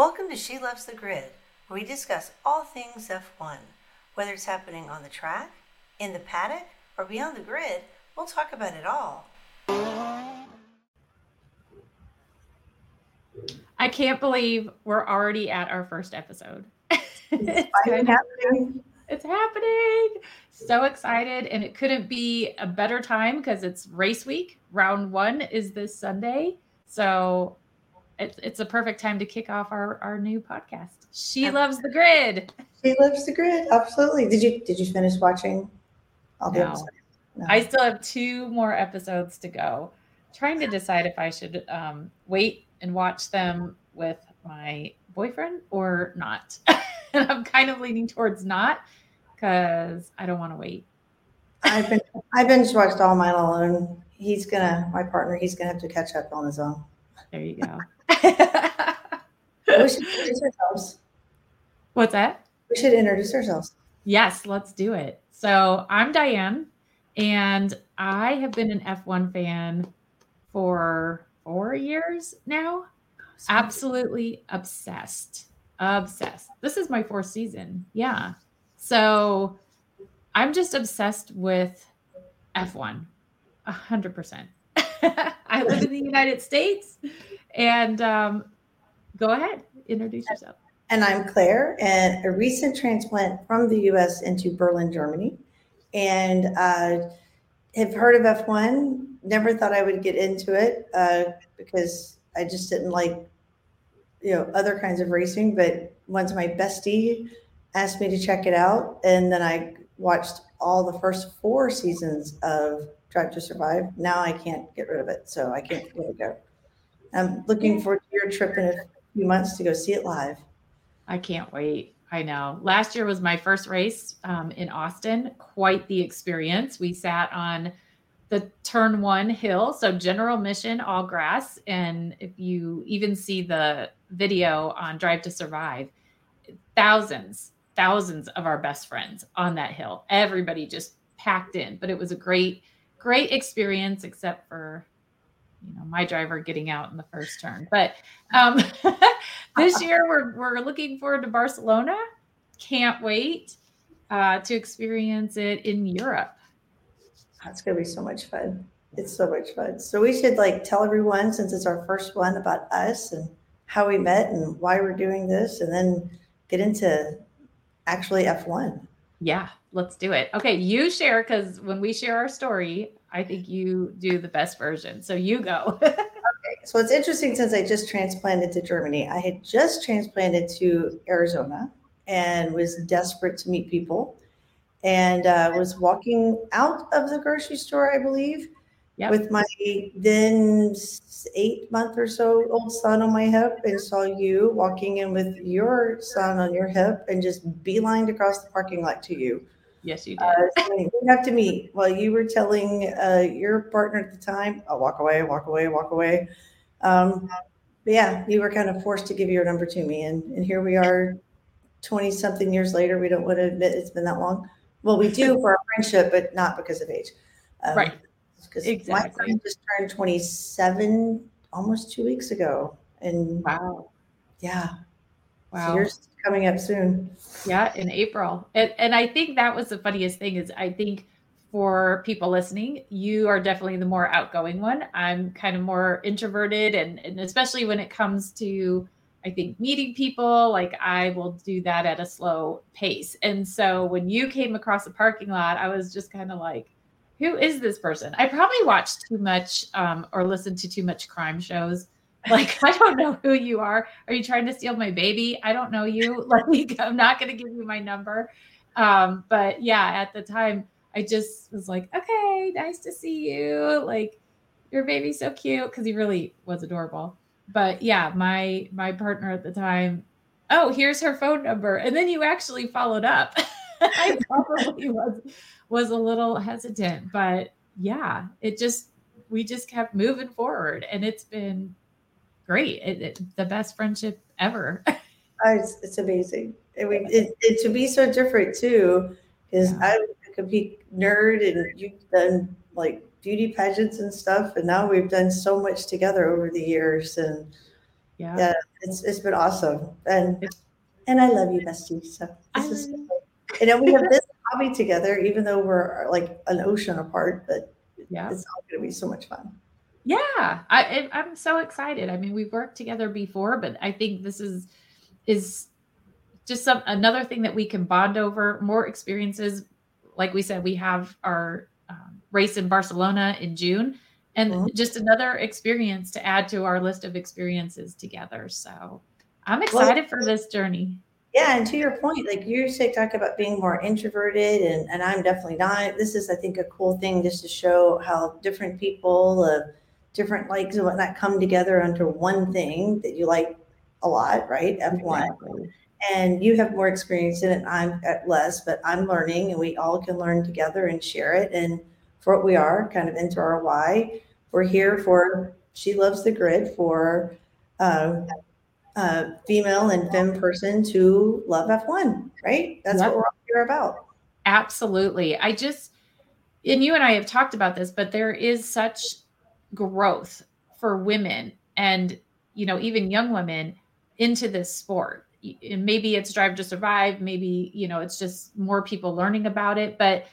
Welcome to She Loves the Grid, where we discuss all things F1. Whether it's happening on the track, in the paddock, or beyond the grid, we'll talk about it all. I can't believe we're already at our first episode. it's, happening. it's happening. So excited. And it couldn't be a better time because it's race week. Round one is this Sunday. So it's, it's a perfect time to kick off our, our new podcast. She loves the grid. She loves the grid. Absolutely. Did you did you finish watching all the no. episodes? No. I still have two more episodes to go. trying to decide if I should um, wait and watch them with my boyfriend or not. and I'm kind of leaning towards not because I don't want to wait. I've been I've binge watched all mine alone. He's gonna my partner. He's gonna have to catch up on his own. There you go. We should introduce ourselves. What's that? We should introduce ourselves. Yes, let's do it. So I'm Dianne, and I have been an F1 fan for four years now. Absolutely obsessed. Obsessed. This is my fourth season. Yeah. So I'm just obsessed with F1 a hundred percent. I live in the United States and um, go ahead, introduce yourself. And I'm Claire, and a recent transplant from the US into Berlin, Germany. And uh, have heard of F1. Never thought I would get into it uh, because I just didn't like, you know, other kinds of racing. But once my bestie asked me to check it out, and then I watched all the first four seasons of Drive to Survive. Now I can't get rid of it, so I can't let it go. I'm looking forward to your trip in a few months to go see it live. I can't wait. I know. Last year was my first race um, in Austin. Quite the experience. We sat on the turn one hill, so general mission, all grass. And if you even see the video on Drive to Survive, thousands, thousands of our best friends on that hill. Everybody just packed in, but it was a great, great experience, except for you know my driver getting out in the first turn. But um, this year we're we're looking forward to Barcelona. Can't wait uh, to experience it in Europe. That's gonna be so much fun. It's so much fun. So we should like tell everyone since it's our first one about us and how we met and why we're doing this, and then get into actually F1. Yeah, let's do it. Okay, you share because when we share our story, I think you do the best version. So you go. okay. So it's interesting since I just transplanted to Germany. I had just transplanted to Arizona and was desperate to meet people and uh, was walking out of the grocery store, I believe, yep. with my then eight month or so old son on my hip and saw you walking in with your son on your hip and just beelined across the parking lot to you. Yes, you uh, did. Uh, so we have to meet. Well, you were telling uh, your partner at the time, I'll walk away, walk away, walk away. Um, but yeah, you were kind of forced to give your number to me. And, and here we are 20 something years later. We don't want to admit it's been that long. Well, we do for our friendship, but not because of age. Um, right. Because exactly. my friend just turned 27 almost two weeks ago. And wow. Yeah. Wow. So coming up soon. Yeah, in April. And, and I think that was the funniest thing is I think for people listening, you are definitely the more outgoing one. I'm kind of more introverted and, and especially when it comes to I think meeting people, like I will do that at a slow pace. And so when you came across the parking lot, I was just kind of like, who is this person? I probably watched too much um, or listened to too much crime shows like, I don't know who you are. Are you trying to steal my baby? I don't know you. Like, I'm not going to give you my number. Um, but yeah, at the time, I just was like, okay, nice to see you. Like, your baby's so cute because he really was adorable. But yeah, my my partner at the time, oh, here's her phone number, and then you actually followed up. I probably was was a little hesitant, but yeah, it just we just kept moving forward, and it's been great. It, it, the best friendship ever. Uh, it's, it's amazing. I mean, it, it, to be so different too, because yeah. I'm a complete nerd and you've done like beauty pageants and stuff. And now we've done so much together over the years. And Yeah. yeah it's, it's been awesome. And, and I love you, bestie. So this is, you know, we have this hobby together, even though we're like an ocean apart, but yeah, it's all going to be so much fun. Yeah, I, I'm so excited. I mean, we've worked together before, but I think this is is just some another thing that we can bond over. More experiences, like we said, we have our um, race in Barcelona in June, and mm-hmm. just another experience to add to our list of experiences together. So I'm excited well, for this journey. Yeah, and to your point, like you say, talk about being more introverted, and and I'm definitely not. This is, I think, a cool thing just to show how different people of different likes and whatnot come together under one thing that you like a lot, right? F1. Exactly. And you have more experience in it, I'm at less, but I'm learning, and we all can learn together and share it. And for what we are, kind of into our why, we're here for. She loves the grid for. Um, uh, female and femme person to love F1, right? That's yep. what we're all here about. Absolutely. I just, and you and I have talked about this, but there is such growth for women and, you know, even young women into this sport. Maybe it's Drive to Survive, maybe, you know, it's just more people learning about it. But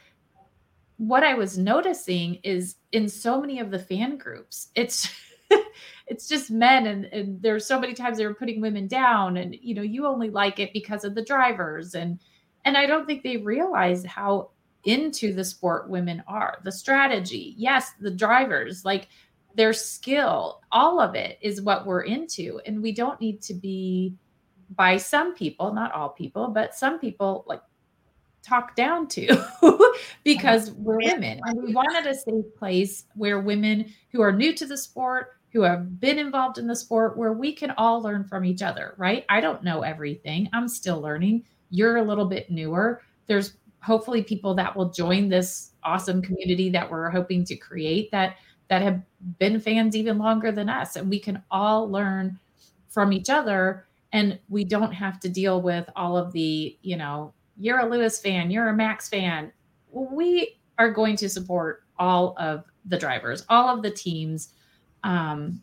what I was noticing is in so many of the fan groups, it's, it's just men and, and there's so many times they were putting women down and you know you only like it because of the drivers and and i don't think they realize how into the sport women are the strategy yes the drivers like their skill all of it is what we're into and we don't need to be by some people not all people but some people like talk down to because we're women and we wanted a safe place where women who are new to the sport who have been involved in the sport where we can all learn from each other, right? I don't know everything. I'm still learning. You're a little bit newer. There's hopefully people that will join this awesome community that we're hoping to create that that have been fans even longer than us and we can all learn from each other and we don't have to deal with all of the, you know, you're a Lewis fan, you're a Max fan. We are going to support all of the drivers, all of the teams um,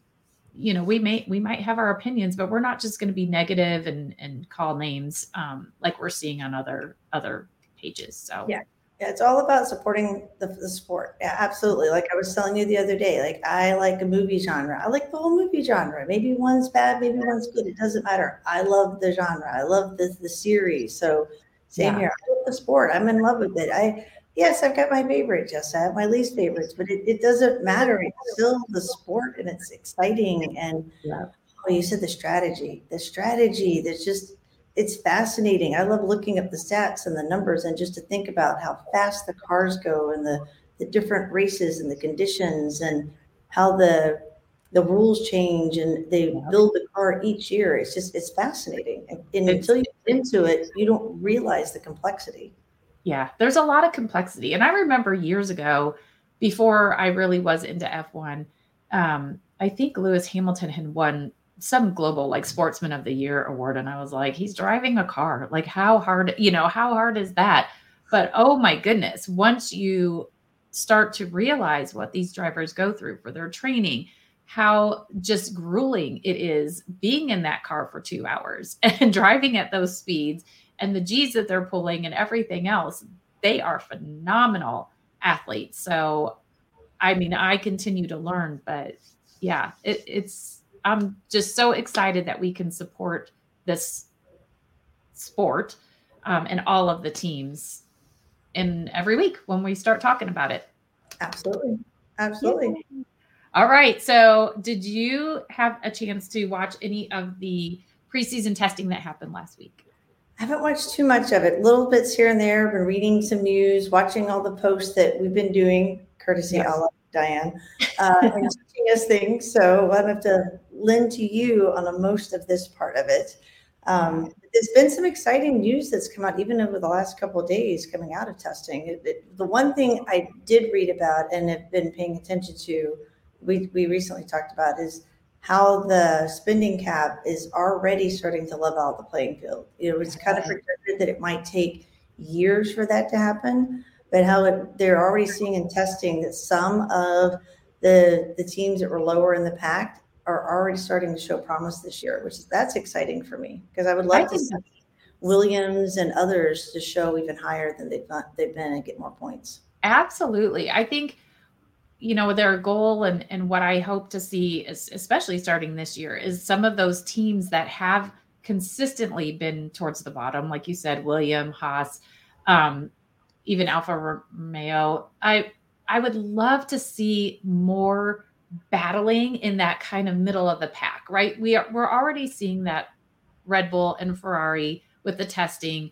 you know, we may we might have our opinions, but we're not just going to be negative and and call names um, like we're seeing on other other pages. So yeah. Yeah, it's all about supporting the, the sport. Yeah, absolutely. Like I was telling you the other day, like I like a movie genre. I like the whole movie genre. Maybe one's bad, maybe one's good. It doesn't matter. I love the genre. I love the the series. So same yeah. here. I love the sport. I'm in love with it. I yes, I've got my favorites. Yes, I have my least favorites, but it, it doesn't matter. It's still the sport and it's exciting. And yeah. oh, you said the strategy, the strategy that's just, it's fascinating. I love looking up the stats and the numbers and just to think about how fast the cars go and the, the different races and the conditions and how the the rules change and they build the car each year. It's just it's fascinating. And, and until you get into it, you don't realize the complexity. Yeah, there's a lot of complexity. And I remember years ago, before I really was into F1, um, I think Lewis Hamilton had won some global like sportsman of the year award. And I was like, he's driving a car. Like, how hard, you know, how hard is that? But oh my goodness, once you start to realize what these drivers go through for their training, how just grueling it is being in that car for two hours and driving at those speeds and the G's that they're pulling and everything else, they are phenomenal athletes. So, I mean, I continue to learn, but yeah, it, it's, I'm just so excited that we can support this sport um, and all of the teams in every week when we start talking about it. Absolutely. Absolutely. Yeah. All right. So, did you have a chance to watch any of the preseason testing that happened last week? I haven't watched too much of it. Little bits here and there. Been reading some news, watching all the posts that we've been doing, courtesy yes. of Dianne, uh, and teaching us things. So I'm have to lend to you on a most of this part of it. Um, there's been some exciting news that's come out even over the last couple of days coming out of testing. It, it, the one thing I did read about and have been paying attention to, we, we recently talked about is how the spending cap is already starting to level out the playing field. It was kind of projected that it might take years for that to happen, but how it, they're already seeing and testing that some of the the teams that were lower in the pack are already starting to show promise this year, which is that's exciting for me because I would like I to see Williams and others to show even higher than they've they've been and get more points. Absolutely, I think you know their goal and and what I hope to see is especially starting this year is some of those teams that have consistently been towards the bottom, like you said, William Haas, um, even Alfa Romeo. I I would love to see more battling in that kind of middle of the pack, right? We are we're already seeing that Red Bull and Ferrari with the testing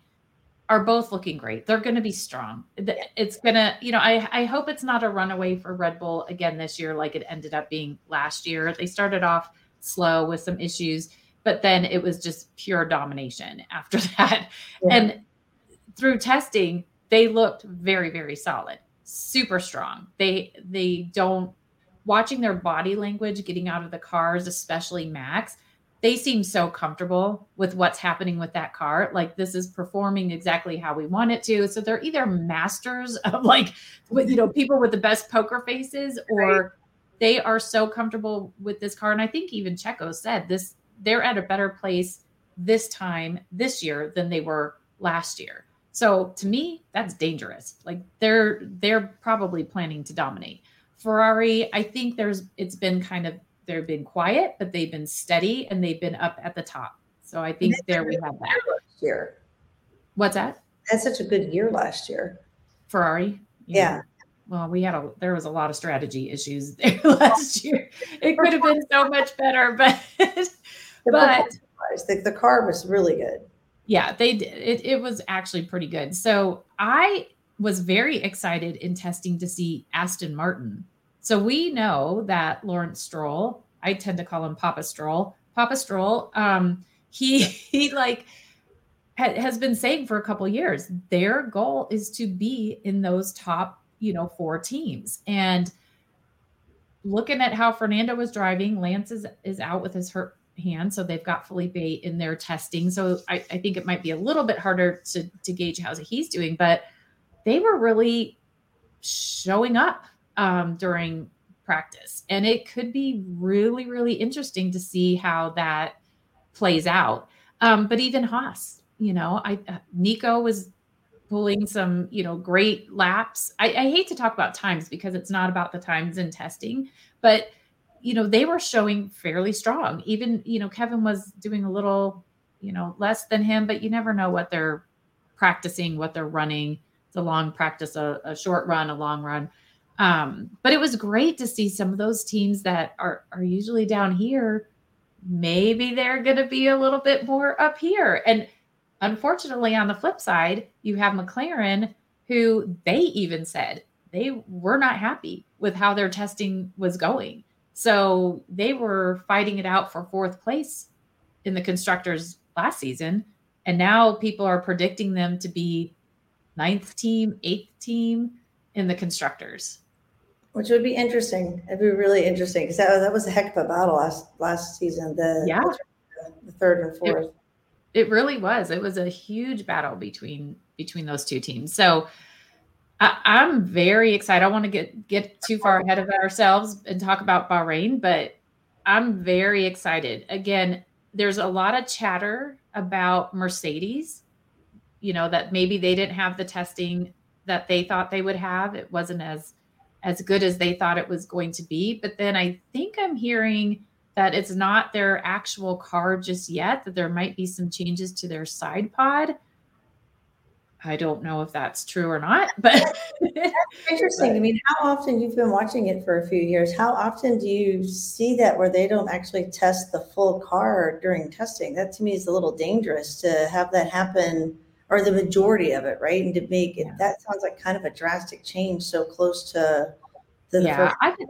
are both looking great. They're going to be strong. It's going to, you know, I, I hope it's not a runaway for Red Bull again this year, like it ended up being last year. They started off slow with some issues, but then it was just pure domination after that. Yeah. And through testing, they looked very, very solid, super strong. They, they don't, watching their body language getting out of the cars, especially Max, they seem so comfortable with what's happening with that car. Like this is performing exactly how we want it to. So they're either masters of like, with, you know, people with the best poker faces, or right. they are so comfortable with this car. And I think even Checo said this, they're at a better place this time this year than they were last year. So to me, that's dangerous. Like they're they're probably planning to dominate. Ferrari, I think there's it's been kind of they've been quiet, but they've been steady and they've been up at the top. So I think there we have that. Year. What's that? That's such a good year last year. Ferrari. Yeah. yeah. Well, we had a there was a lot of strategy issues there last year. It could have been so much better, but but the, the car was really good. Yeah, they did. It, it was actually pretty good. So I was very excited in testing to see Aston Martin so we know that Lawrence Stroll, I tend to call him Papa Stroll, Papa Stroll, um, he he like ha- has been saying for a couple years their goal is to be in those top, you know, four teams. And looking at how Fernando was driving, Lance is is out with his hurt hand, so they've got Felipe in their testing. So I, I think it might be a little bit harder to to gauge how he's doing, but they were really showing up um, during practice. And it could be really, really interesting to see how that plays out. Um, but even Haas, you know, I uh, Nico was pulling some, you know, great laps. I, I hate to talk about times because it's not about the times in testing, but you know, they were showing fairly strong. Even, you know, Kevin was doing a little, you know, less than him, but you never know what they're practicing, what they're running. It's a long practice, a, a short run, a long run. Um, but it was great to see some of those teams that are are usually down here. Maybe they're going to be a little bit more up here. And unfortunately, on the flip side, you have McLaren, who they even said they were not happy with how their testing was going. So they were fighting it out for fourth place in the constructors last season. And now people are predicting them to be ninth team, eighth team in the constructors which would be interesting. It'd be really interesting because that, that was a heck of a battle last last season. The yeah, the third and fourth. It, it really was. It was a huge battle between between those two teams. So I, I'm very excited. I don't want to get get too far ahead of ourselves and talk about Bahrain, but I'm very excited. Again, there's a lot of chatter about Mercedes. You know that maybe they didn't have the testing that they thought they would have. It wasn't as as good as they thought it was going to be. But then I think I'm hearing that it's not their actual car just yet, that there might be some changes to their side pod. I don't know if that's true or not, but that's interesting. I mean, how often you've been watching it for a few years? How often do you see that where they don't actually test the full car during testing? That to me is a little dangerous to have that happen or the majority of it, right? And to make it, yeah. that sounds like kind of a drastic change so close to the yeah. First- I would,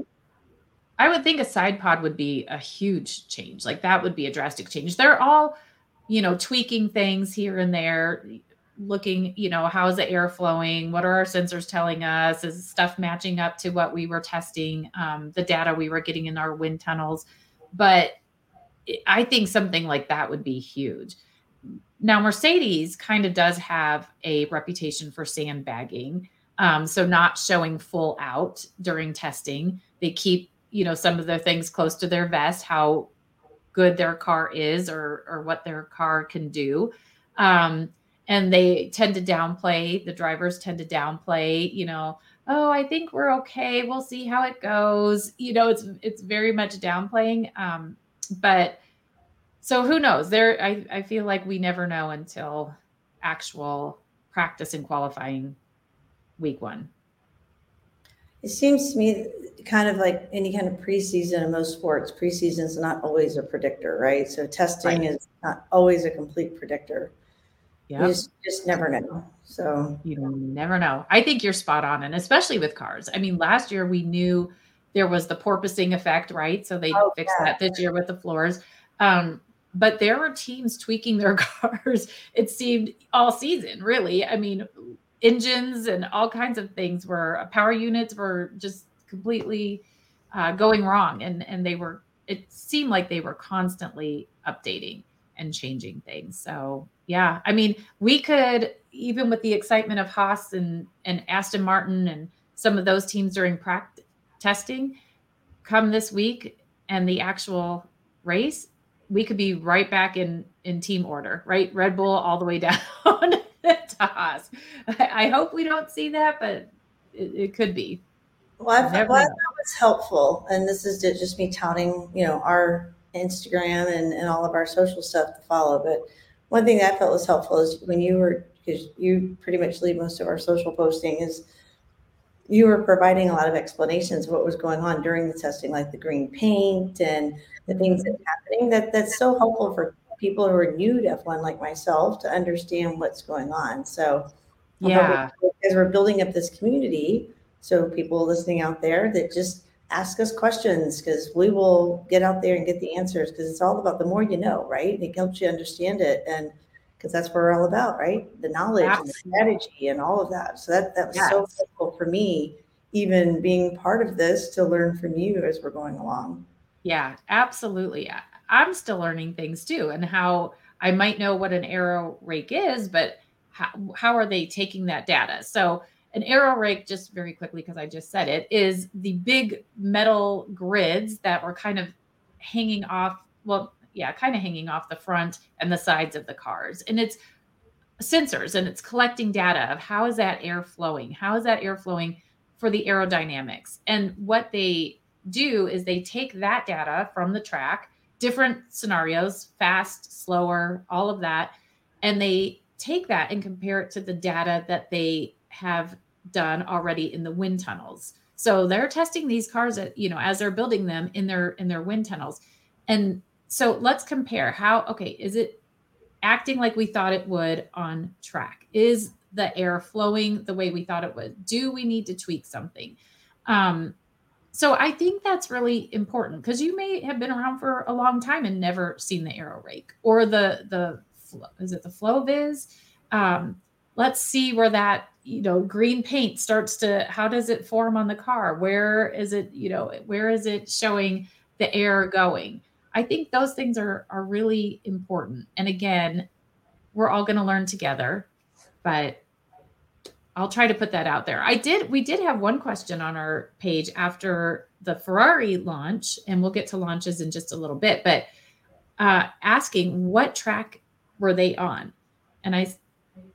I would think a side pod would be a huge change. Like that would be a drastic change. They're all, you know, tweaking things here and there, looking, you know, how is the air flowing? What are our sensors telling us? Is stuff matching up to what we were testing, um, the data we were getting in our wind tunnels? But I think something like that would be huge. Now, Mercedes kind of does have a reputation for sandbagging. Um, so, not showing full out during testing. They keep you know some of the things close to their vest, how good their car is or or what their car can do. Um, and they tend to downplay the drivers tend to downplay you know oh i think we're okay we'll see how it goes. You know it's it's very much downplaying um but so who knows? There i i feel like we never know until actual practice and qualifying week one. It seems to me kind of like any kind of preseason in most sports preseason is not always a predictor right? So testing right. is not always a complete predictor yeah. You just, just never know. So you never know. I think you're spot on. And especially with cars. I mean, last year we knew there was the porpoising effect, right? So they oh, fixed yeah. that this year with the floors. Um, but there were teams tweaking their cars, it seemed all season, really. I mean, engines and all kinds of things were uh, power units were just completely uh, going wrong. And, and they were, it seemed like they were constantly updating and changing things. So yeah, I mean, we could even with the excitement of Haas and and Aston Martin and some of those teams during practice testing, come this week and the actual race, we could be right back in in team order, right? Red Bull all the way down to Haas. I, I, hope we don't see that, but it, it could be. Well, I, thought, well I was helpful, and this is just me touting, you know, our Instagram and, and all of our social stuff to follow. But one thing that I felt was helpful is when you were, because you pretty much lead most of our social posting, is you were providing a lot of explanations of what was going on during the testing, like the green paint and the things that happening. That that's so helpful for people who are new to F1 like myself to understand what's going on. So yeah, as we're building up this community, so people listening out there that just ask us questions because we will get out there and get the answers because it's all about the more you know, right? It helps you understand it and because that's what we're all about, right? The knowledge Absolutely. and the strategy and all of that. So that that was yes. so helpful for me, even being part of this to learn from you as we're going along. Yeah, absolutely. I'm still learning things too, and how I might know what an aero rake is, but how, how are they taking that data? So an aero rake, just very quickly, because I just said it, is the big metal grids that were kind of hanging off, well, yeah, kind of hanging off the front and the sides of the cars. And it's sensors and it's collecting data of how is that air flowing? How is that air flowing for the aerodynamics? And what they do is they take that data from the track, different scenarios, fast, slower, all of that, and they take that and compare it to the data that they have done already in the wind tunnels. So they're testing these cars at, you know, as they're building them in their in their wind tunnels. And so let's compare how okay, is it acting like we thought it would on track? Is the air flowing the way we thought it would? Do we need to tweak something? Um, so I think that's really important because you may have been around for a long time and never seen the aero rake or the the is it the FlowViz? Um, let's see where that you know green paint starts to how does it form on the car? Where is it you know where is it showing the air going? I think those things are are really important. And again we're all going to learn together but i'll try to put that out there. I did we did have one question on our page after the ferrari launch and we'll get to launches in just a little bit but uh, asking what track were they on? And i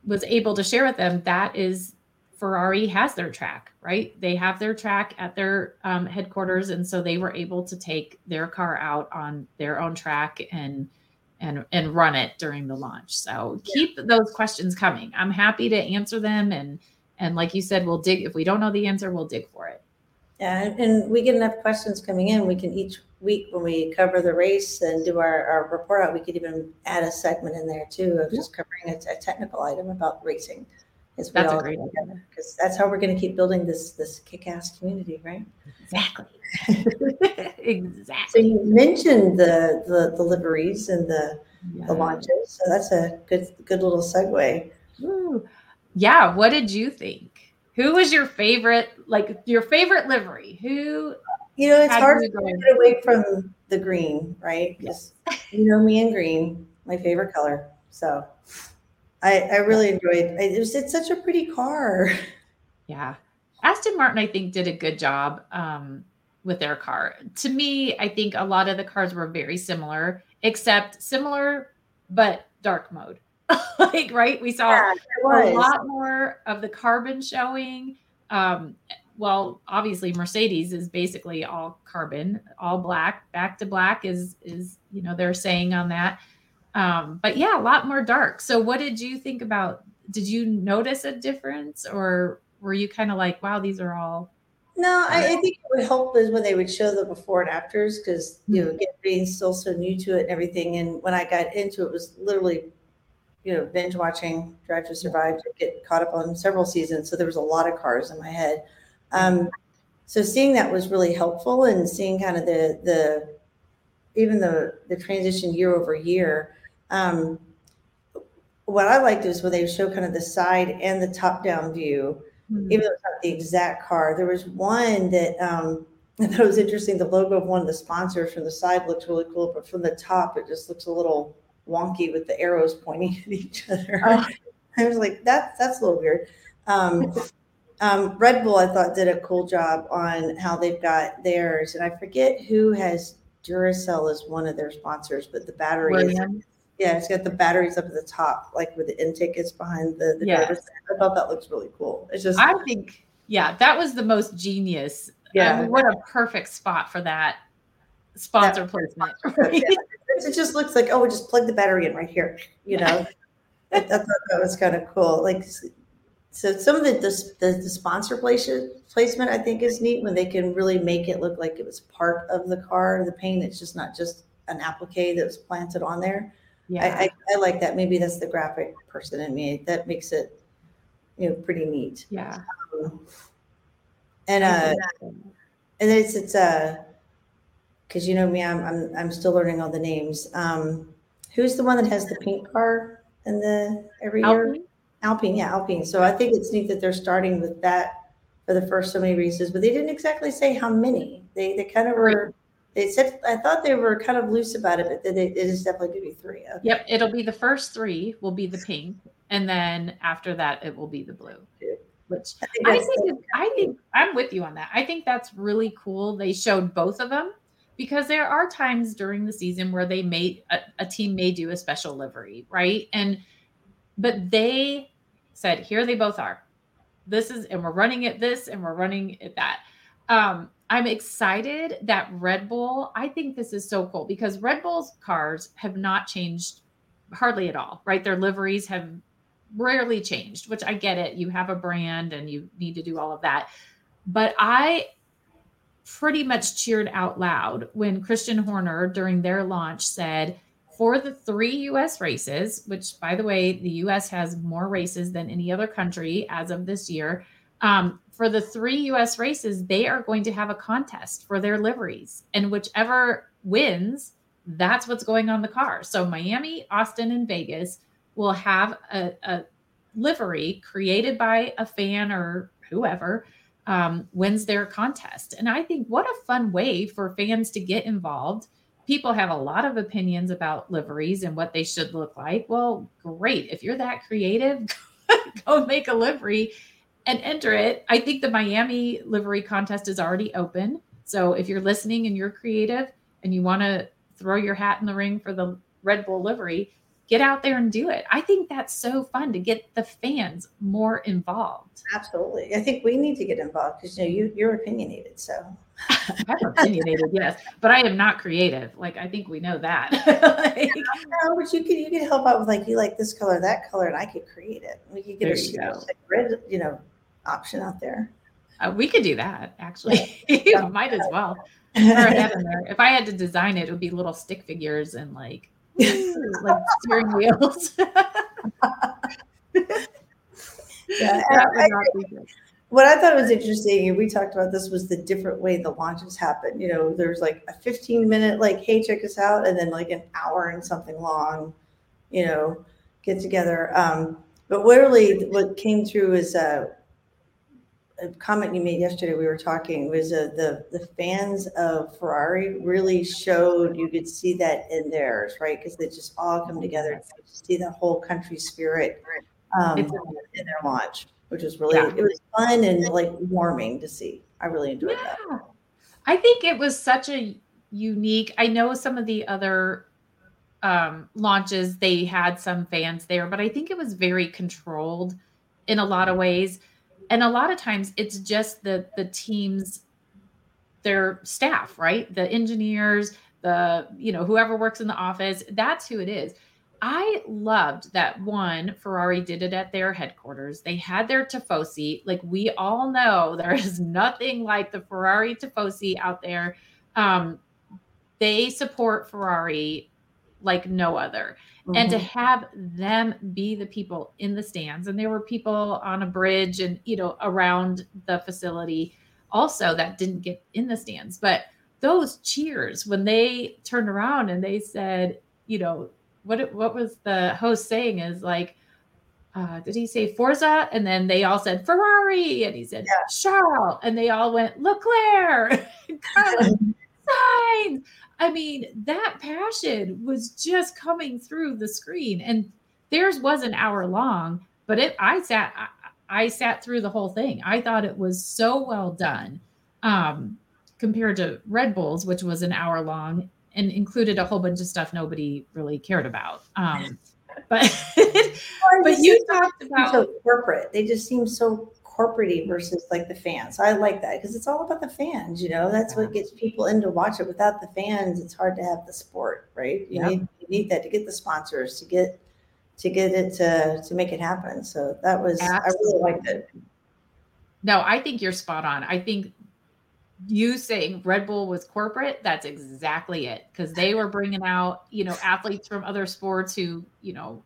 was able to share with them that is Ferrari has their track, right? They have their track at their um, headquarters, and so they were able to take their car out on their own track and and and run it during the launch. So keep those questions coming. I'm happy to answer them, and and like you said, we'll dig if we don't know the answer, we'll dig for it. Yeah, and we get enough questions coming in. We can each week when we cover the race and do our, our report out, we could even add a segment in there too of just covering a, a technical item about racing. As we that's all a great because that's how we're going to keep building this this kick-ass community, right? Exactly. exactly. So you mentioned the the, the liveries and the the launches, so that's a good good little segue. Yeah. What did you think? Who was your favorite? Like your favorite livery? Who you know, it's hard to get away from the green, right? Yes. you know me and green, my favorite color. So I, I really enjoyed it. Was, it's such a pretty car. Yeah. Aston Martin, I think, did a good job um, with their car. To me, I think a lot of the cars were very similar, except similar but dark mode. like right, we saw yeah, a lot more of the carbon showing. Um, well, obviously Mercedes is basically all carbon, all black. Back to black is is you know they're saying on that. Um, but yeah, a lot more dark. So what did you think about? Did you notice a difference, or were you kind of like, wow, these are all no, I, I, think it would help is when they would show the before and afters because you know, again, being still so new to it and everything. And when I got into it, was literally, you know, binge watching Drive to Survive to get caught up on several seasons. So there was a lot of cars in my head. Um, so seeing that was really helpful, and seeing kind of the the even the the transition year over year. Um, what I liked is when they show kind of the side and the top down view mm-hmm. even though it's not the exact car. There was one that um, I thought was interesting. The logo of one of the sponsors from the side looks really cool, but from the top, it just looks a little wonky with the arrows pointing at each other. Oh. I was like, that's that's a little weird. Um, um, Red Bull, I thought, did a cool job on how they've got theirs, and I forget who has Duracell as one of their sponsors, but the battery yeah, it's got the batteries up at the top, like where the intake is behind the, the yeah. I thought that looks really cool. It's just I think yeah, that was the most genius. Yeah, um, what a perfect spot for that sponsor yeah. placement. Right? Yeah. It just looks like oh, we just plug the battery in right here. You know, I, I, thought that was kind of cool. Like so, some of the the, the, the sponsor placement placement I think is neat when they can really make it look like it was part of the car, the paint. It's just not just an applique that was planted on there. Yeah, I, I, I, like that. Maybe that's the graphic person in me. That makes it, you know, pretty neat. Yeah. Um, and uh, and it's it's uh, because you know me, I'm I'm I'm still learning all the names. Um, who's the one that has the pink car in the every Alpine? year? Alpine, yeah, Alpine. So I think it's neat that they're starting with that for the first so many races, but they didn't exactly say how many. They they kind of were they said I thought they were kind of loose about it, but it is definitely going to be three. Okay. Yep, it'll be the first three will be the pink, and then after that it will be the blue. Which I think, I think, I think I'm with you on that. I think that's really cool. They showed both of them because there are times during the season where they may a, a team may do a special livery, right? And but they said here they both are. This is and we're running at this and we're running at that. Um, I'm excited that Red Bull, I think this is so cool because Red Bull's cars have not changed hardly at all, right? Their liveries have rarely changed, which I get it. You have a brand and you need to do all of that. But I pretty much cheered out loud when Christian Horner during their launch said, for the three US races, which by the way, the US has more races than any other country as of this year. Um, for the three US races, they are going to have a contest for their liveries. And whichever wins, that's what's going on the car. So Miami, Austin, and Vegas will have a, a livery created by a fan or whoever um, wins their contest. And I think what a fun way for fans to get involved. People have a lot of opinions about liveries and what they should look like. Well, great. If you're that creative, go make a livery and enter it. I think the Miami livery contest is already open. So if you're listening and you're creative and you want to throw your hat in the ring for the Red Bull livery, get out there and do it. I think that's so fun to get the fans more involved. Absolutely. I think we need to get involved because you know you you're opinionated. So I'm opinionated, yes, but I am not creative. Like I think we know that. like, no, but you could you could help out with like you like this color, that color, and I could create it. We could get a like red, you know, option out there. Uh, we could do that actually. Might as well. If I had to design it, it would be little stick figures and like like steering wheels. yeah, I, what I thought was interesting, and we talked about this, was the different way the launches happen. You know, there's like a 15 minute, like, hey, check us out, and then like an hour and something long, you know, get together. Um, but literally, what came through is uh, a comment you made yesterday. We were talking was uh, the the fans of Ferrari really showed you could see that in theirs, right? Because they just all come together to see the whole country spirit um, in their launch, which was really yeah. it was fun and like warming to see. I really enjoyed yeah. that. I think it was such a unique. I know some of the other um, launches they had some fans there, but I think it was very controlled in a lot of ways. And a lot of times it's just the the teams their staff, right? The engineers, the you know whoever works in the office, that's who it is. I loved that one Ferrari did it at their headquarters. They had their Tifosi. Like we all know, there is nothing like the Ferrari Tifosi out there. Um, they support Ferrari like no other. Mm-hmm. And to mm-hmm. have them be the people in the stands, and there were people on a bridge and, you know, around the facility also that didn't get in the stands. But those cheers when they turned around and they said, you know, what what was the host saying is like, uh, did he say Forza? And then they all said Ferrari, and he said yeah. Charles, and they all went Leclerc, Carlos Sainz. I mean, that passion was just coming through the screen, and theirs was an hour long, but it I sat I, I sat through the whole thing. I thought it was so well done. Um, compared to Red Bulls, which was an hour long and included a whole bunch of stuff nobody really cared about. Um, but but you talked about so corporate. They just seem so corporatey versus like the fans. I like that because it's all about the fans. You know, that's what gets people in to watch it. Without the fans, it's hard to have the sport, right? You yep. need you need that to get the sponsors to get to get it to to make it happen. So that was Absolutely. I really liked it. No, I think you're spot on. I think you saying Red Bull was corporate, that's exactly it. Because they were bringing out, you know, athletes from other sports who, you know,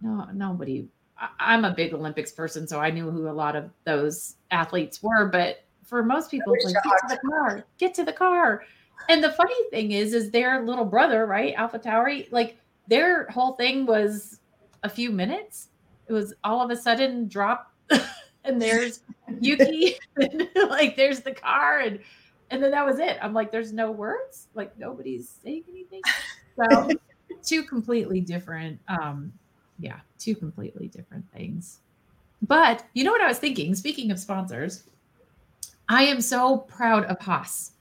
no, nobody. I, am a big Olympics person, so I knew who a lot of those athletes were. But for most people, it's like, get to the car, get to the car. And the funny thing is, is their little brother, right, AlphaTauri, like their whole thing was a few minutes. It was all of a sudden drop and there's Yuki, and like there's the car, and and then that was it. I'm like, there's no words, like nobody's saying anything. So two completely different, um, yeah, two completely different things. But you know what I was thinking? Speaking of sponsors, I am so proud of Haas.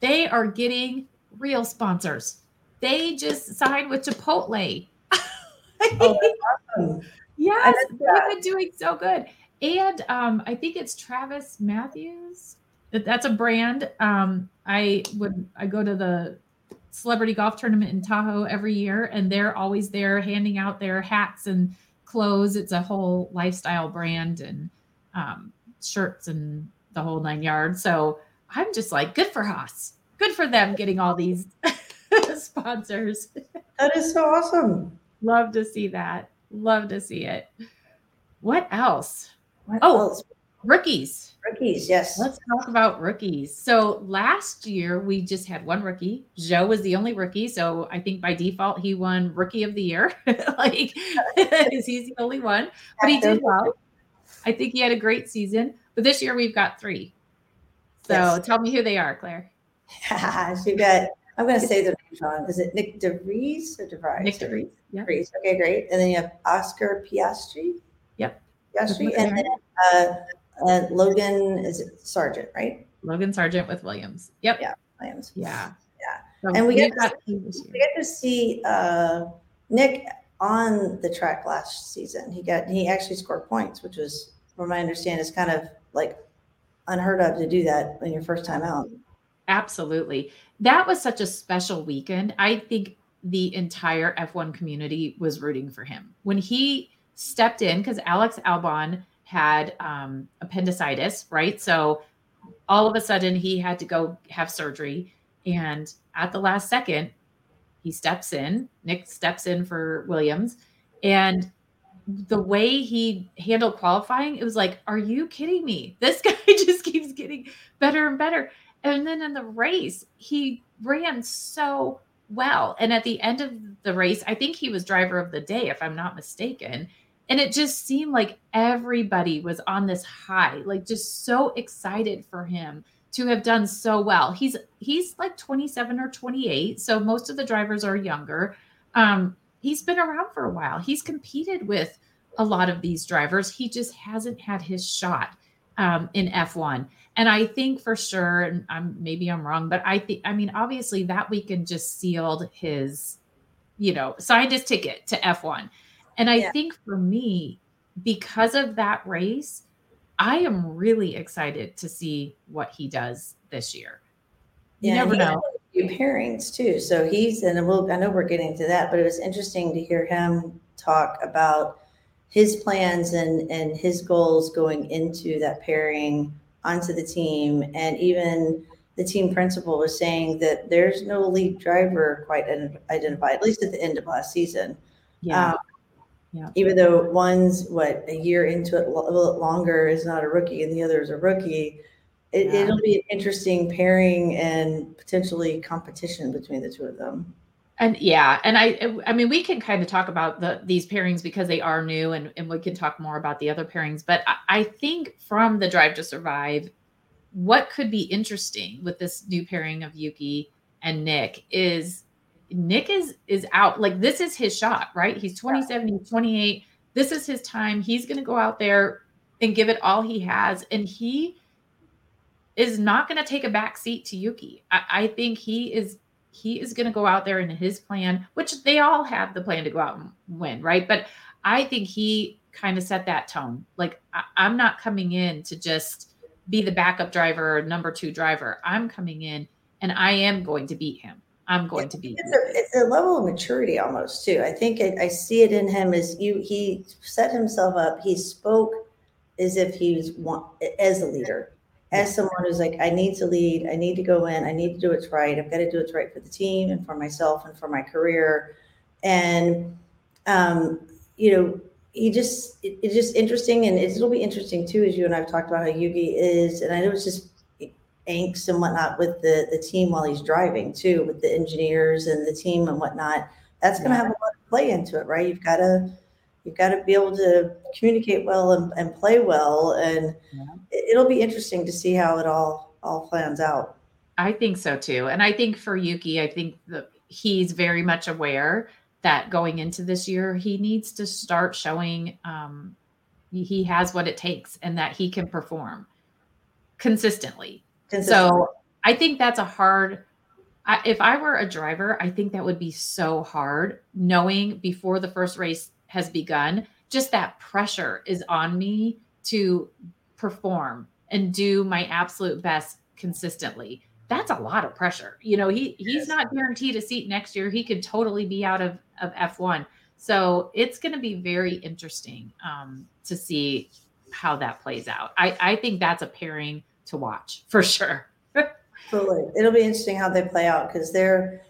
They are getting real sponsors. They just signed with Chipotle. oh, awesome. Yes, they've been doing so good and um, I think it's Travis Matthews. That's a brand. Um, I would I go to the celebrity golf tournament in Tahoe every year, and they're always there handing out their hats and clothes. It's a whole lifestyle brand and um, shirts and the whole nine yards. So I'm just like, good for Haas. Good for them getting all these sponsors. That is so awesome. Love to see that. Love to see it. What else? What oh, else? Rookies. Rookies, yes. Let's talk about rookies. So last year we just had one rookie. Zhou was the only rookie, so I think by default he won Rookie of the Year. like, he's the only one, but he did well. I think he had a great season. But this year we've got three. So yes. tell me who they are, Claire. you got. I'm going to say the wrong. Is it Nyck DeVries or DeVries? Nyck DeVries. Yeah. Okay, great. And then you have Oscar Piastri. Yep. Piastri, and then uh, uh, Logan is it Sargent, right? Logan Sargent with Williams. Yep. Yeah, Williams. Yeah. Yeah. So and we get, to, we get to see uh, Nyck on the track last season. He got he actually scored points, which was, from my understanding, is kind of like unheard of to do that in your first time out. Absolutely. That was such a special weekend. I think the entire F1 community was rooting for him. When he stepped in because Alex Albon had um, appendicitis, right? So all of a sudden he had to go have surgery. And at the last second, he steps in, Nyck steps in for Williams. And the way he handled qualifying, it was like, are you kidding me? This guy just keeps getting better and better. And then in the race, he ran so well. And at the end of the race, I think he was driver of the day, if I'm not mistaken. And it just seemed like everybody was on this high, like just so excited for him to have done so well. He's he's like 27 or 28, so most of the drivers are younger. Um, he's been around for a while. He's competed with a lot of these drivers. He just hasn't had his shot. um, in F1. And I think for sure, and I'm maybe I'm wrong, but I think I mean obviously that weekend just sealed his, you know, signed his ticket to F1. And I yeah. think for me, because of that race, I am really excited to see what he does this year. You yeah, never know. Few pairings too. So he's and we'll I know we're getting to that, but it was interesting to hear him talk about his plans and and his goals going into that pairing onto the team and even the team principal was saying that there's no lead driver quite identified at least at the end of last season yeah um, yeah. Even though one's what a year into it, a little longer is not a rookie, and the other is a rookie, it, yeah. it'll be an interesting pairing and potentially competition between the two of them. And yeah, and I I mean we can kind of talk about the these pairings because they are new and, and we can talk more about the other pairings. But I, I think from the Drive to Survive, what could be interesting with this new pairing of Yuki and Nyck is Nyck is is out. Like this is his shot, right? He's 27, he's 28. This is his time. He's going to go out there and give it all he has. And he is not going to take a back seat to Yuki. I, I think he is he is going to go out there in his plan, which they all have the plan to go out and win, right? But I think he kind of set that tone. Like I, I'm not coming in to just be the backup driver or number two driver. I'm coming in and I am going to beat him. I'm going to be. It's a, it's a, level of maturity almost too. I think I, I see it in him as you. He set himself up. He spoke as if he was one as a leader, as someone who's like, I need to lead. I need to go in. I need to do what's right. I've got to do what's right for the team and for myself and for my career. And um, you know, he just it, it's just interesting, and it'll be interesting too, as you and I've talked about how Yuki is. And I know it's just angst and whatnot with the the team while he's driving too, with the engineers and the team and whatnot. That's going to have a lot of play into it, right? You've got to you've got to be able to communicate well and, and play well, and yeah. it'll be interesting to see how it all all plans out. I think so too, and I think for Yuki, I think that he's very much aware that going into this year, he needs to start showing um, he has what it takes and that he can perform consistently so I think that's a hard. I, if I were a driver, I think that would be so hard knowing before the first race has begun, just that pressure is on me to perform and do my absolute best consistently. That's a lot of pressure. You know, he he's yes. not guaranteed a seat next year. He could totally be out of, of F1. So it's going to be very interesting um, to see how that plays out. I, I think that's a pairing to watch for sure. Totally. It'll be interesting how they play out because they're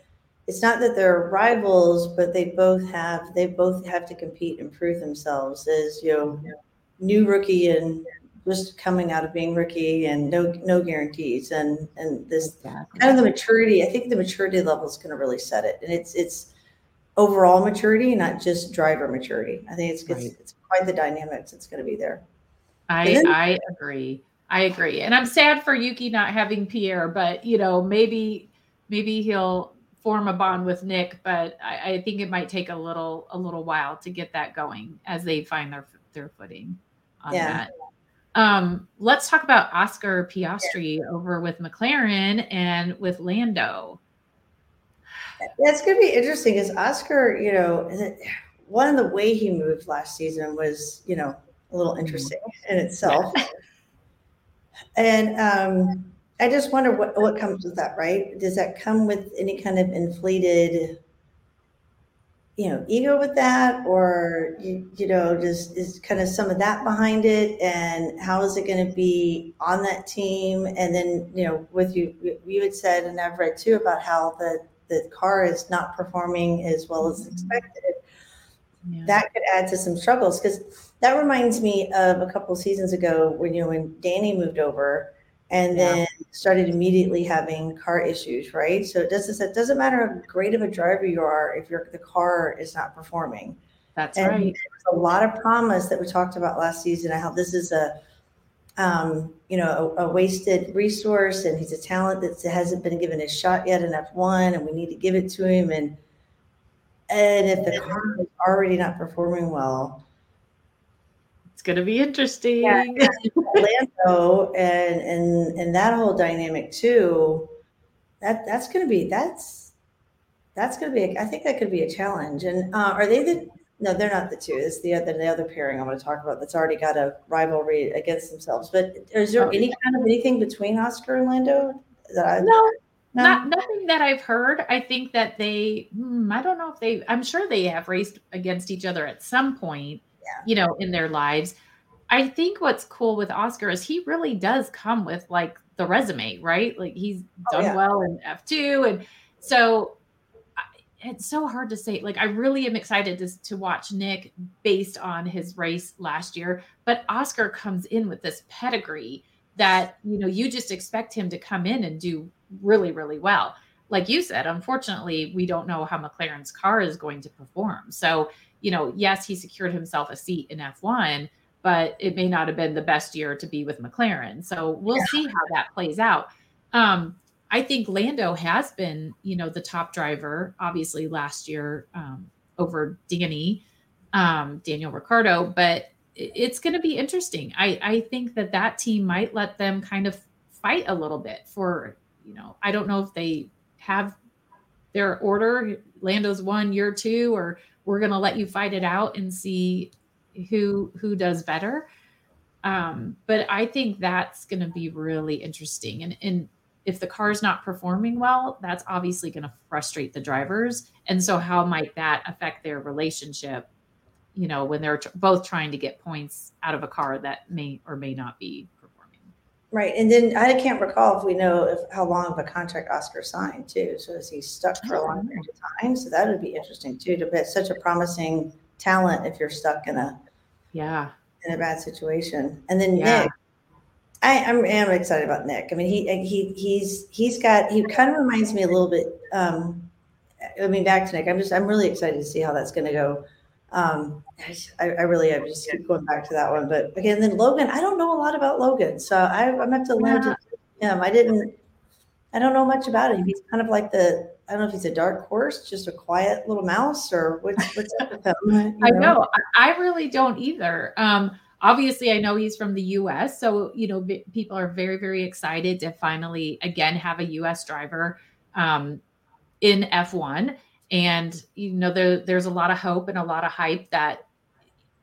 it's not that they're rivals, but they both have they both have to compete and prove themselves as you know new rookie and just coming out of being rookie and no no guarantees and and this exactly. kind of the maturity. I think the maturity level is going to really set it, and it's it's overall maturity, not just driver maturity. I think it's right. it's, it's quite the dynamics. It's going to be there. I then, I agree. I agree. And I'm sad for Yuki not having Pierre, but you know, maybe maybe he'll form a bond with Nyck, but I, I, think it might take a little a little while to get that going as they find their their footing on yeah. that. Um, let's talk about Oscar Piastri yeah. over with McLaren and with Lando. That's going to be interesting. Is Oscar, you know, one of the way he moved last season was, you know, a little interesting in itself. And um, I just wonder what, what comes with that, right? Does that come with any kind of inflated, you know, ego with that, or you, you know, just is kind of some of that behind it? And how is it going to be on that team? And then, you know, with you, you had said, and I've read too about how the the car is not performing as well as mm-hmm. expected. Yeah. That could add to some struggles because that reminds me of a couple of seasons ago when you know when Danny moved over and yeah. then started immediately having car issues, right? So it doesn't it doesn't matter how great of a driver you are if your the car is not performing. That's and right. There's a lot of promise that we talked about last season how this is a um, you know, a, a, wasted resource, and he's a talent that hasn't been given a shot yet in F1, and we need to give it to him. And and if the car is already not performing well, it's going to be interesting. Yeah, Lando and and and that whole dynamic too. That that's going to be that's that's going to be. I think that could be a challenge. And uh, are they the? No, they're not the two. It's the other the other pairing I'm going to talk about that's already got a rivalry against themselves. But is there oh, any kind of anything between Oscar and Lando that I? No, no? Not nothing that I've heard. I think that they, hmm, I don't know if they, I'm sure they have raced against each other at some point, yeah. you know, in their lives. I think what's cool with Oscar is he really does come with like the resume, right? Like he's oh, done oh, yeah. well in F2. And so it's so hard to say. Like, I really am excited to, to watch Nyck based on his race last year. But Oscar comes in with this pedigree that, you know, you just expect him to come in and do really, really well. Like you said, unfortunately, we don't know how McLaren's car is going to perform. So, you know, yes, he secured himself a seat in F1, but it may not have been the best year to be with McLaren. So we'll yeah. see how that plays out. Um, I think Lando has been, you know, the top driver, obviously last year um, over Danny, um, Daniel Ricciardo, but it's going to be interesting. I, I think that that team might let them kind of fight a little bit for you know, I don't know if they have their order. Lando's one, year two, or we're going to let you fight it out and see who who does better. Um, but I think that's going to be really interesting. And and if the car's not performing well, that's obviously going to frustrate the drivers. And so, how might that affect their relationship? You know, when they're both trying to get points out of a car that may or may not be Right, and then I can't recall if we know if how long of a contract Oscar signed too. So is he stuck for a long period of time? So that would be interesting too. To be such a promising talent if you're stuck in a yeah in a bad situation. And then yeah. Nyck, I, I'm, am excited about Nyck. I mean, he he he's he's got he kind of reminds me a little bit. Um, I mean, back to Nyck. I'm just I'm really excited to see how that's going to go um, I, I really I just keep going back to that one. But again, then Logan, I don't know a lot about Logan, so I, to have to learn yeah. to him. I didn't, I don't know much about him. He's kind of like the I don't know if he's a dark horse, just a quiet little mouse, or what's, what's up with him. You know? I know. I really don't either. Um, obviously, I know he's from the U.S., so you know people are very, very excited to finally again have a U.S. driver um, in F1 and you know there, there's a lot of hope and a lot of hype that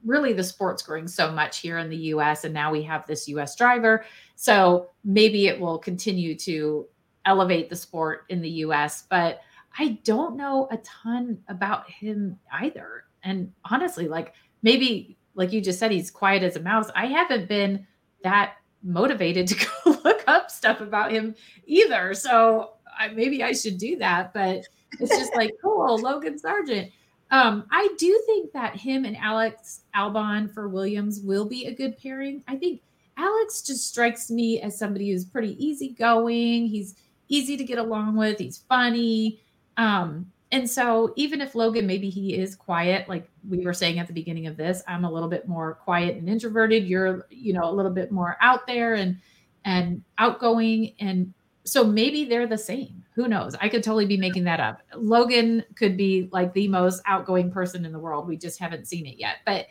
really the sport's growing so much here in the US and now we have this US driver. So maybe it will continue to elevate the sport in the US but I don't know a ton about him either. And honestly like maybe like you just said he's quiet as a mouse. I haven't been that motivated to go look up stuff about him either. So I, maybe I should do that but it's just like, cool, Logan Sargeant. Um, I do think that him and Alex Albon for Williams will be a good pairing. I think Alex just strikes me as somebody who's pretty easygoing. He's easy to get along with. He's funny. Um, and so even if Logan maybe he is quiet, like we were saying at the beginning of this, I'm a little bit more quiet and introverted. You're, you know, a little bit more out there and and outgoing. And so maybe they're the same. Who knows? I could totally be making that up. Logan could be like the most outgoing person in the world. We just haven't seen it yet. But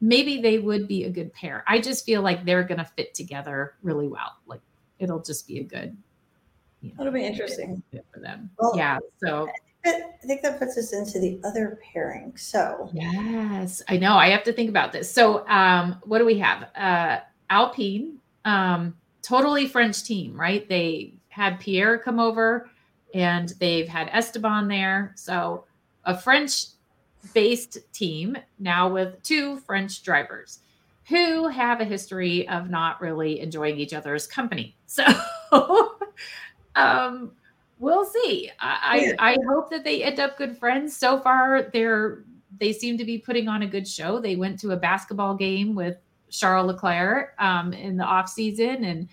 maybe they would be a good pair. I just feel like they're going to fit together really well. Like it'll just be a good. You know, It'll be interesting for them. Well, yeah. So I think that puts us into the other pairing. So yes, I know. I have to think about this. So um, what do we have? Uh, Alpine, um, totally French team, right? They had Pierre come over and they've had Esteban there. So a French based team now with two French drivers who have a history of not really enjoying each other's company. So um, we'll see. I, I, I hope that they end up good friends. So far, they're they seem to be putting on a good show. They went to a basketball game with Charles Leclerc um, in the off season and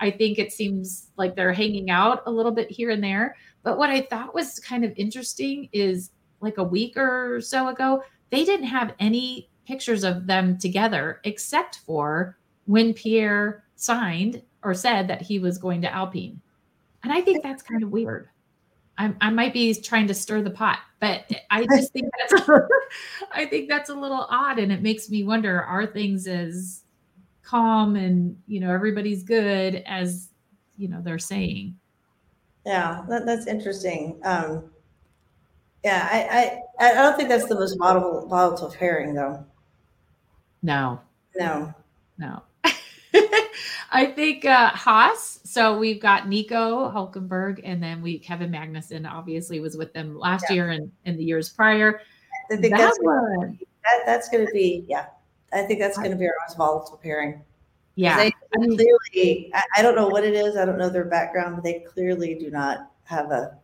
I think it seems like they're hanging out a little bit here and there. But what I thought was kind of interesting is like a week or so ago, they didn't have any pictures of them together except for when Pierre signed or said that he was going to Alpine. And I think that's kind of weird. I, I might be trying to stir the pot, but I just think that's I think that's a little odd, and it makes me wonder: Are things as calm and you know everybody's good as you know they're saying? Yeah, that, that's interesting. Um, yeah, I, I I don't think that's the most volatile volatile pairing though. No, no, no. I think uh, Haas. So we've got Nico Hulkenberg, and then we Kevin Magnussen obviously was with them last yeah. year and, and the years prior. I think that that's one. That, that's going to be yeah. I think that's going to be our most volatile pairing. Yeah, they I clearly. I, I don't know what it is. I don't know their background, but they clearly do not have a.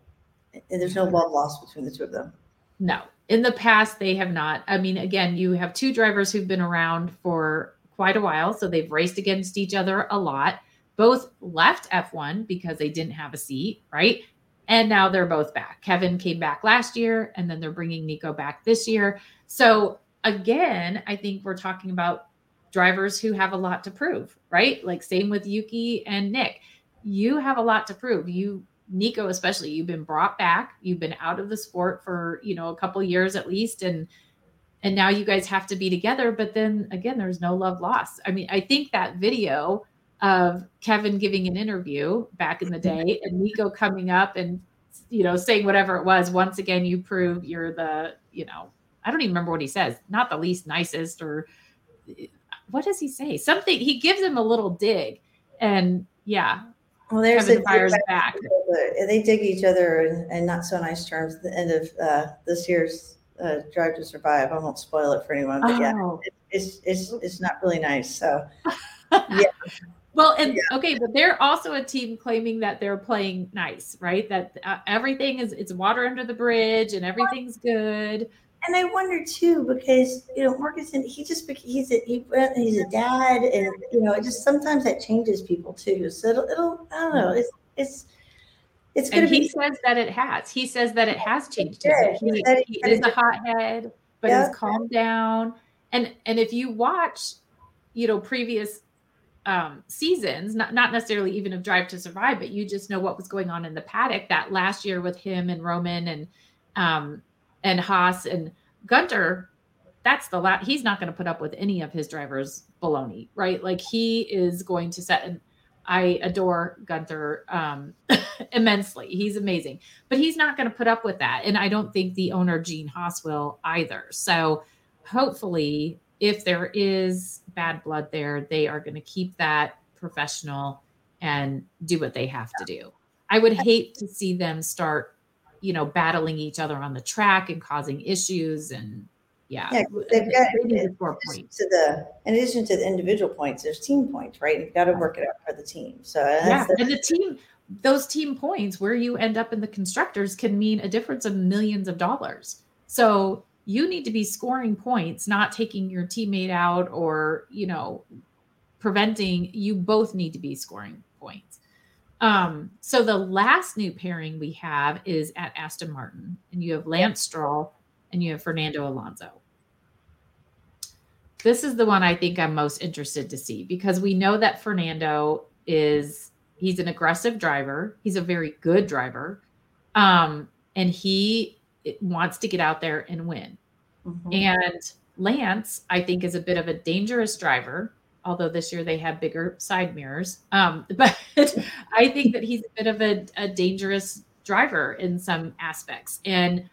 There's no love lost between the two of them. No, in the past they have not. I mean, again, you have two drivers who've been around for quite a while. So they've raced against each other a lot. Both left F1 because they didn't have a seat, right? And now they're both back. Kevin came back last year, and then they're bringing Nico back this year. So again, I think we're talking about drivers who have a lot to prove, right? Like same with Yuki and Nyck. You have a lot to prove. You Nico especially, you've been brought back. You've been out of the sport for, you know, a couple years at least and and now you guys have to be together but then again there's no love lost i mean i think that video of kevin giving an interview back in the mm-hmm. day and nico coming up and you know saying whatever it was once again you prove you're the you know i don't even remember what he says not the least nicest or what does he say something he gives him a little dig and yeah well there's Kevin fires back they dig each other in, in, not so nice terms at the end of uh, this year's uh, Drive to Survive. I won't spoil it for anyone, but oh. yeah, it, it's it's it's not really nice. So yeah. Well, and yeah. okay, but they're also a team claiming that they're playing nice, right? That uh, everything is it's water under the bridge and everything's good. And I wonder too because you know Magnussen, he just he's a he, he's a dad, and you know it just sometimes that changes people too. So it'll, it'll I don't know. It's it's it's and he be- says that it has. He says that it has changed. Yeah, he, he, he is a hothead, but yeah. he's calmed down. And and if you watch, you know, previous um, seasons, not not necessarily even of Drive to Survive, but you just know what was going on in the paddock that last year with him and Romain and um, and Haas and Guenther. That's the last. He's not going to put up with any of his drivers' baloney, right? Like he is going to set. And I adore Guenther um, immensely. He's amazing, but he's not going to put up with that. And I don't think the owner, Gene Haas, will either. So hopefully, if there is bad blood there, they are going to keep that professional and do what they have to do. I would hate to see them start, you know, battling each other on the track and causing issues and yeah, yeah they've got to four points to the in addition to the individual points, there's team points, right? You've got to work it out for the team. So yeah, the, and the team, those team points where you end up in the constructors can mean a difference of millions of dollars. So you need to be scoring points, not taking your teammate out or you know preventing. You both need to be scoring points. Um, so the last new pairing we have is at Aston Martin, and you have Lance Stroll and you have Fernando Alonso. This is the one I think I'm most interested to see because we know that Fernando is he's an aggressive driver. He's a very good driver. Um, and he wants to get out there and win. Mm-hmm. And Lance, I think, is a bit of a dangerous driver, although this year they have bigger side mirrors. Um, but I think that he's a bit of a, a dangerous driver in some aspects. And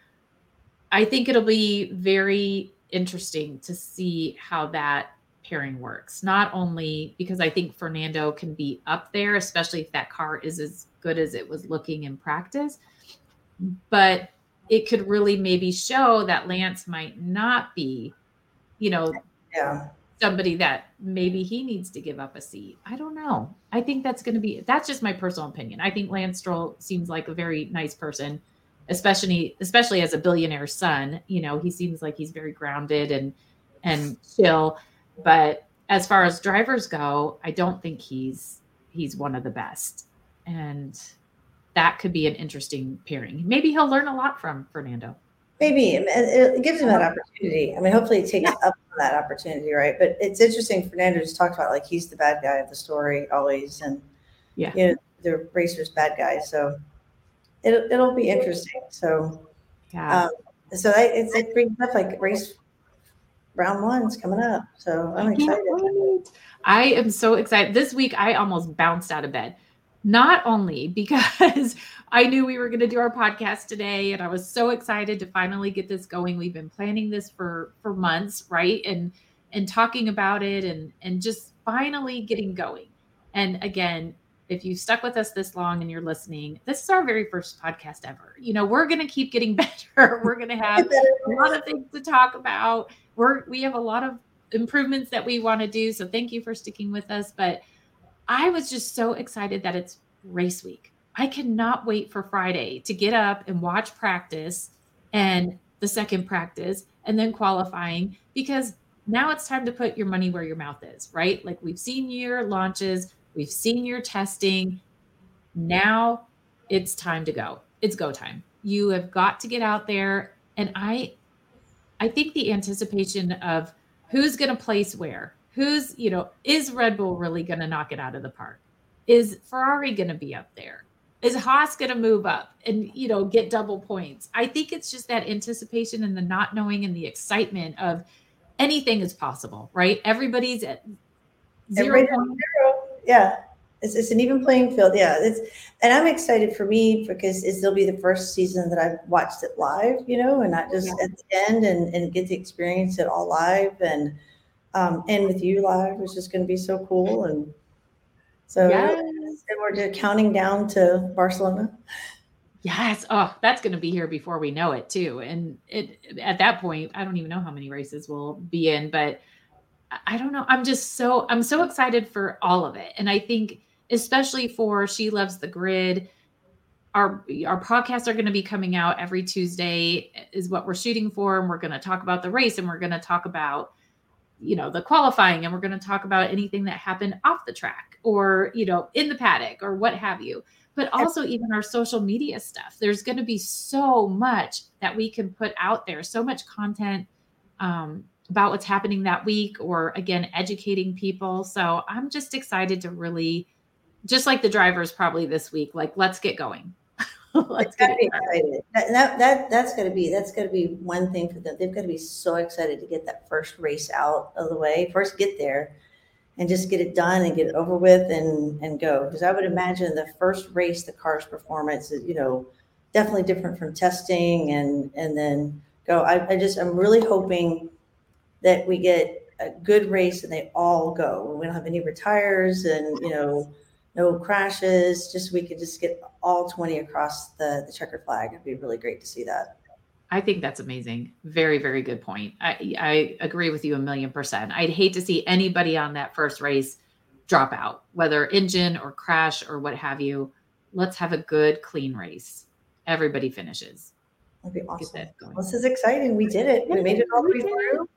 I think it'll be very interesting to see how that pairing works. Not only because I think Fernando can be up there, especially if that car is as good as it was looking in practice, but it could really maybe show that Lance might not be, you know, yeah. Somebody that maybe he needs to give up a seat. I don't know. I think that's going to be that's just my personal opinion. I think Lance Stroll seems like a very nice person especially especially as a billionaire son you know he seems like he's very grounded and and chill but as far as drivers go i don't think he's he's one of the best and that could be an interesting pairing maybe he'll learn a lot from fernando maybe it gives him that opportunity i mean hopefully he takes yeah. up on that opportunity right but it's interesting fernando just talked about like he's the bad guy of the story always and yeah you know the racer's bad guy so it'll, it'll be interesting. So, yeah. Um, so I, it's it brings up like race round one's coming up. So I'm excited. I am so excited. This week I almost bounced out of bed. Not only because I knew we were going to do our podcast today and I was so excited to finally get this going. We've been planning this for for months, right? And and talking about it and and just finally getting going. And again, if you stuck with us this long and you're listening, this is our very first podcast ever. You know, we're going to keep getting better. We're going to have a lot of things to talk about. We're we have a lot of improvements that we want to do. So thank you for sticking with us, but I was just so excited that it's race week. I cannot wait for Friday to get up and watch practice and the second practice and then qualifying because now it's time to put your money where your mouth is, right? Like we've seen your launches, we've seen your testing. Now it's time to go. It's go time. You have got to get out there and I I think the anticipation of who's going to place where, who's, you know, is Red Bull really going to knock it out of the park? Is Ferrari going to be up there? Is Haas going to move up and, you know, get double points? I think it's just that anticipation and the not knowing and the excitement of anything is possible, right? Everybody's at zero. zero. Yeah. It's, it's, an even playing field. Yeah. It's, and I'm excited for me because it'll be the first season that I've watched it live, you know, and not just yeah. at the end and, and get to experience it all live and, um, and with you live, which is going to be so cool. And so yes. and we're just counting down to Barcelona. Yes. Oh, that's going to be here before we know it too. And it at that point, I don't even know how many races we'll be in, but I don't know. I'm just so I'm so excited for all of it. And I think especially for She Loves the Grid, our our podcasts are going to be coming out every Tuesday is what we're shooting for and we're going to talk about the race and we're going to talk about you know the qualifying and we're going to talk about anything that happened off the track or you know in the paddock or what have you but also even our social media stuff. There's going to be so much that we can put out there, so much content um, about what's happening that week, or again, educating people. So I'm just excited to really, just like the drivers probably this week, like let's get going. let's get be uh, excited. That, that, that that's got to be that's got to be one thing for them. They've got to be so excited to get that first race out of the way. First, get there and just get it done and get it over with and and go. Because I would imagine the first race, the car's performance is you know definitely different from testing and and then go. I, I just I'm really hoping that we get a good race and they all go. And we don't have any retires and you know no crashes. Just we could just get all 20 across the the checkered flag. It'd be really great to see that. I think that's amazing. Very, very good point. I, I agree with you a million percent. I'd hate to see anybody on that first race drop out, whether engine or crash or what have you. Let's have a good, clean race. Everybody finishes. That'd be awesome. This is exciting. We did it. We made it all the way through.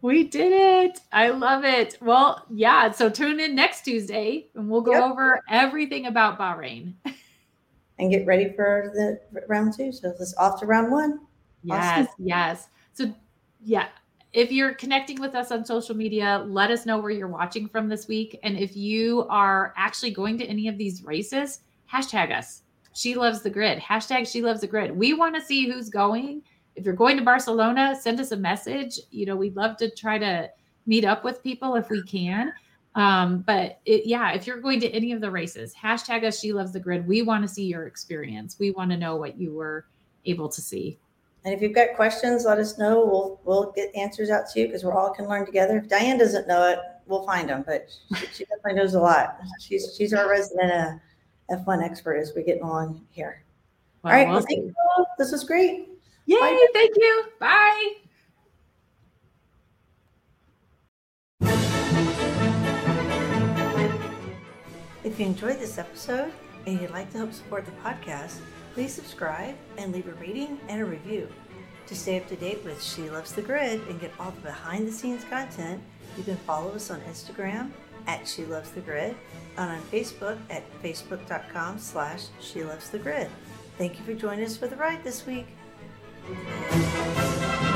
We did it. I love it. Well, yeah. So tune in next Tuesday and we'll go yep. over everything about Bahrain. and get ready for the round two. So let's off to round one. Yes, awesome. yes. So yeah, if you're connecting with us on social media, let us know where you're watching from this week. And if you are actually going to any of these races, hashtag us. She loves the grid. Hashtag she loves the grid. We want to see who's going. If you're going to Barcelona, send us a message. You know, we'd love to try to meet up with people if we can. Um, but it, yeah, if you're going to any of the races, hashtag us she loves the grid. We want to see your experience. We want to know what you were able to see. And if you've got questions, let us know. We'll we'll get answers out to you because we're all can learn together. If Dianne doesn't know it, we'll find them. But she, she definitely knows a lot. She's she's our resident uh, F1 expert as we're getting along here. All right, well, thank you. This was great. Yay! Bye. Thank you. Bye. If you enjoyed this episode and you'd like to help support the podcast, please subscribe and leave a rating and a review. To stay up to date with She Loves the Grid and get all the behind the scenes content, you can follow us on Instagram at She Loves the Grid and on Facebook at facebook.com slash She Loves the Grid. Thank you for joining us for the ride this week. Música